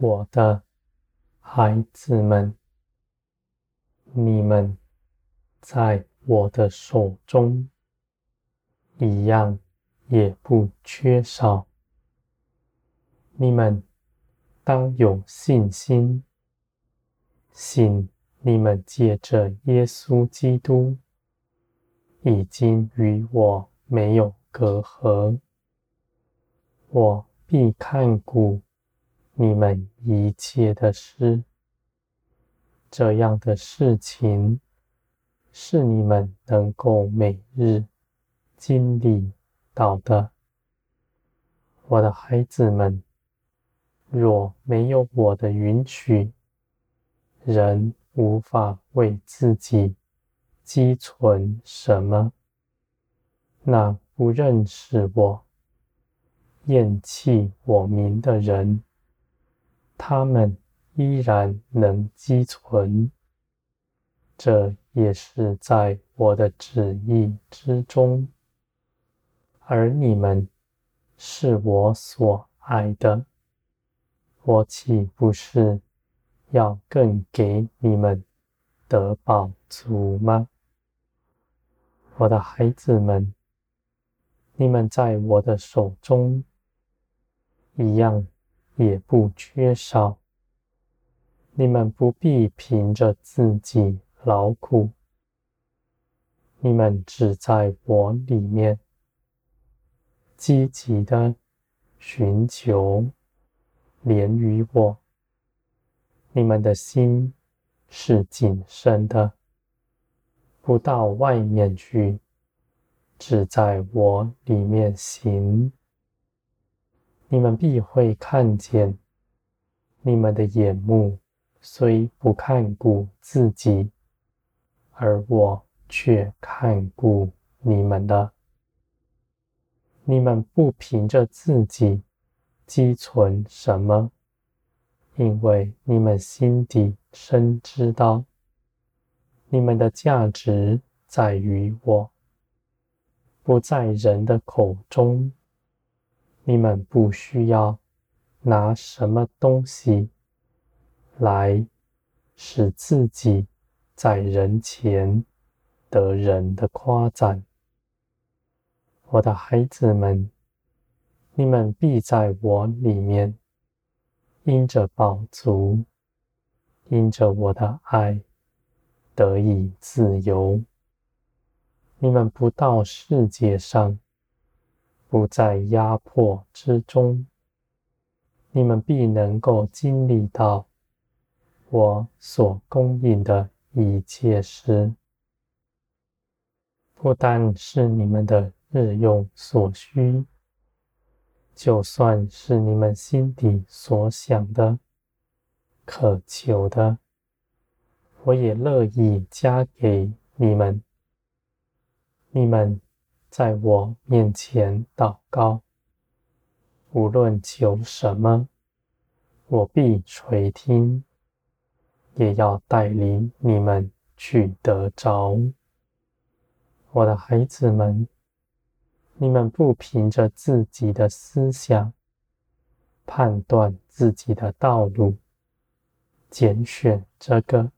我的孩子们，你们在我的手中，一样也不缺少。你们当有信心，信你们借着耶稣基督，已经与我没有隔阂。我必看顾你们一切的事，这样的事情是你们能够每日经历到的。我的孩子们，若没有我的允许，人无法为自己积存什么。那不认识我、厌弃我名的人，他们依然能积存，这也是在我的旨意之中。而你们是我所爱的，我岂不是要更给你们得宝足吗？我的孩子们，你们在我的手中，一样也不缺少。你们不必凭着自己劳苦，你们只在我里面积极的寻求连于我。你们的心是谨慎的，不到外面去，只在我里面行。你们必会看见，你们的眼目虽不看顾自己，而我却看顾你们的。你们不凭着自己积存什么，因为你们心底深知道，你们的价值在于我，不在人的口中。你们不需要拿什么东西来使自己在人前得人的夸赞。我的孩子们，你们必在我里面，因着饱足，因着我的爱，得以自由。你们不到世界上。不在压迫之中，你们必能够经历到我所供应的一切事，不但是你们的日用所需，就算是你们心底所想的、渴求的，我也乐意加给你们。你们。在我面前祷告，无论求什么，我必垂听，也要带领你们去得着。我的孩子们，你们不凭着自己的思想判断自己的道路，拣选这个，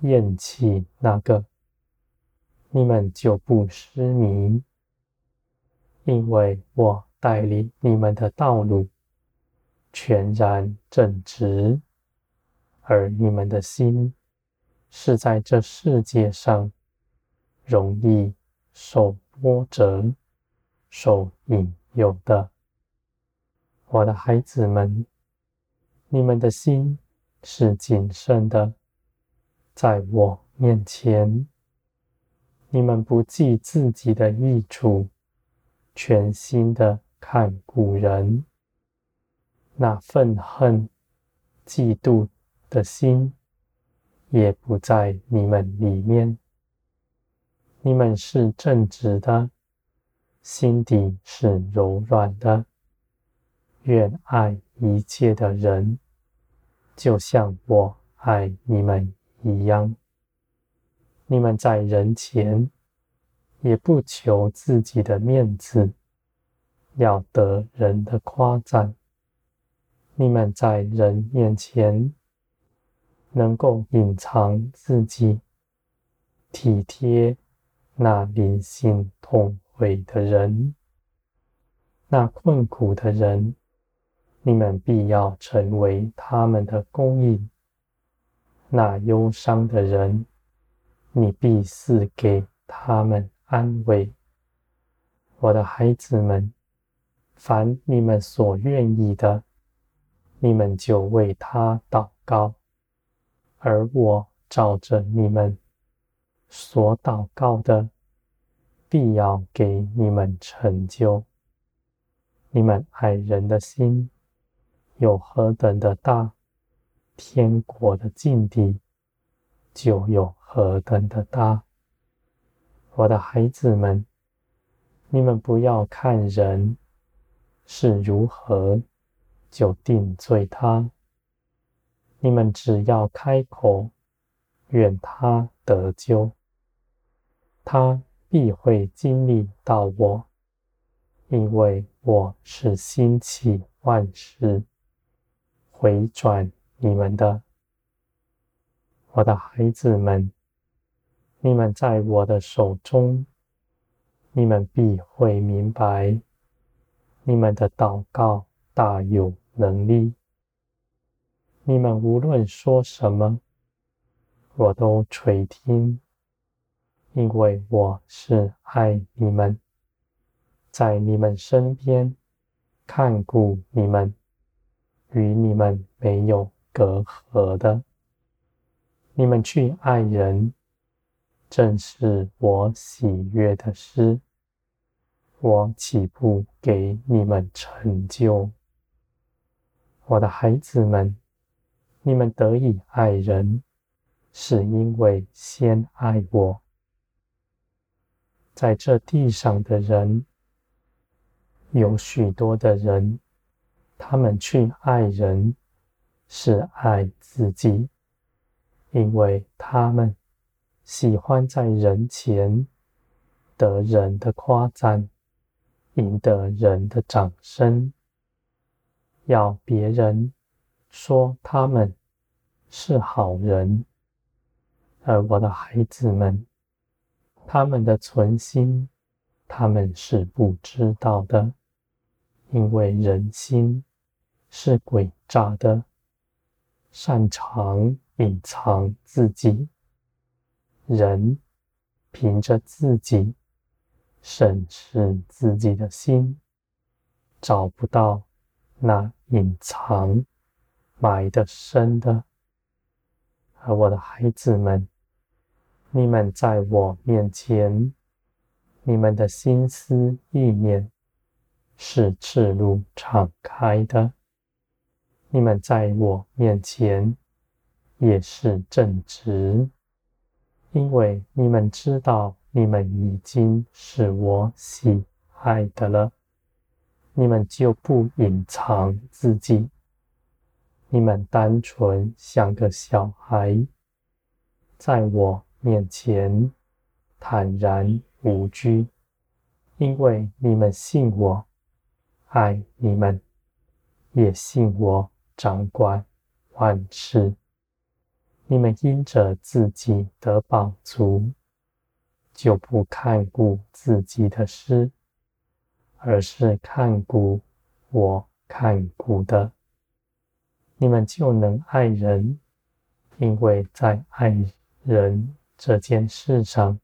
厌弃那个。你们就不失迷，因为我带领你们的道路全然正直，而你们的心是在这世界上容易受波折、受引诱的。我的孩子们，你们的心是谨慎的，在我面前。你们不计自己的益处，全心的看古人，那愤恨、嫉妒的心也不在你们里面。你们是正直的，心底是柔软的，愿爱一切的人，就像我爱你们一样。你们在人前也不求自己的面子，要得人的夸赞，你们在人面前能够隐藏自己，体贴那灵性痛悔的人，那困苦的人，你们必要成为他们的供应；那忧伤的人，你必是给他们安慰。我的孩子们，凡你们所愿意的，你们就为他祷告，而我照着你们所祷告的，必要给你们成就。你们爱人的心有何等的大，天国的境地就有何等的大。我的孩子们。你们不要看人是如何，就定罪他。你们只要开口，愿他得救，他必会经历到我，因为我是兴起万事，回转你们的。我的孩子们，你们在我的手中。你们必会明白，你们的祷告大有能力。你们无论说什么，我都垂听，因为我是爱你们，在你们身边看顾你们，与你们没有隔阂的。你们去爱人。正是我喜悦的事，我岂不给你们成就？我的孩子们，你们得以爱人，是因为先爱我。在这地上的人，有许多的人，他们去爱人，是爱自己，因为他们。喜欢在人前得人的夸赞，赢得人的掌声，要别人说他们是好人。而我的孩子们，他们的存心，他们是不知道的，因为人心是诡诈的，擅长隐藏自己。人凭着自己审视自己的心，找不到那隐藏埋得深的。而我的孩子们，你们在我面前，你们的心思意念是赤露敞开的；你们在我面前也是正直。因为你们知道，你们已经是我喜爱的了，你们就不隐藏自己。你们单纯像个小孩，在我面前坦然无惧，因为你们信我，爱你们，也信我掌管万事。你们因着自己得饱足，就不看顾自己的事，而是看顾我看顾的，你们就能爱人，因为在爱人这件事上，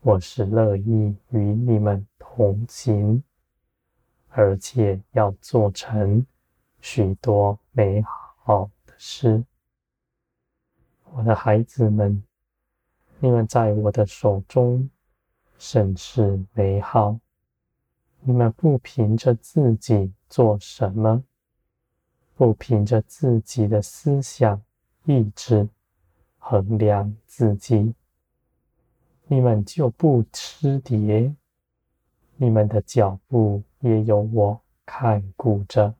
我是乐意与你们同行，而且要做成许多美好的事。我的孩子们，你们在我的手中甚是美好。你们不凭着自己做什么，不凭着自己的思想意志衡量自己，你们就不吃跌。你们的脚步也有我看顾着。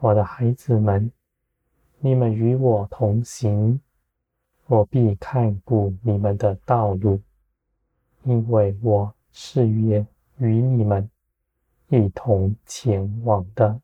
我的孩子们。你们与我同行，我必看顾你们的道路，因为我是愿与你们一同前往的。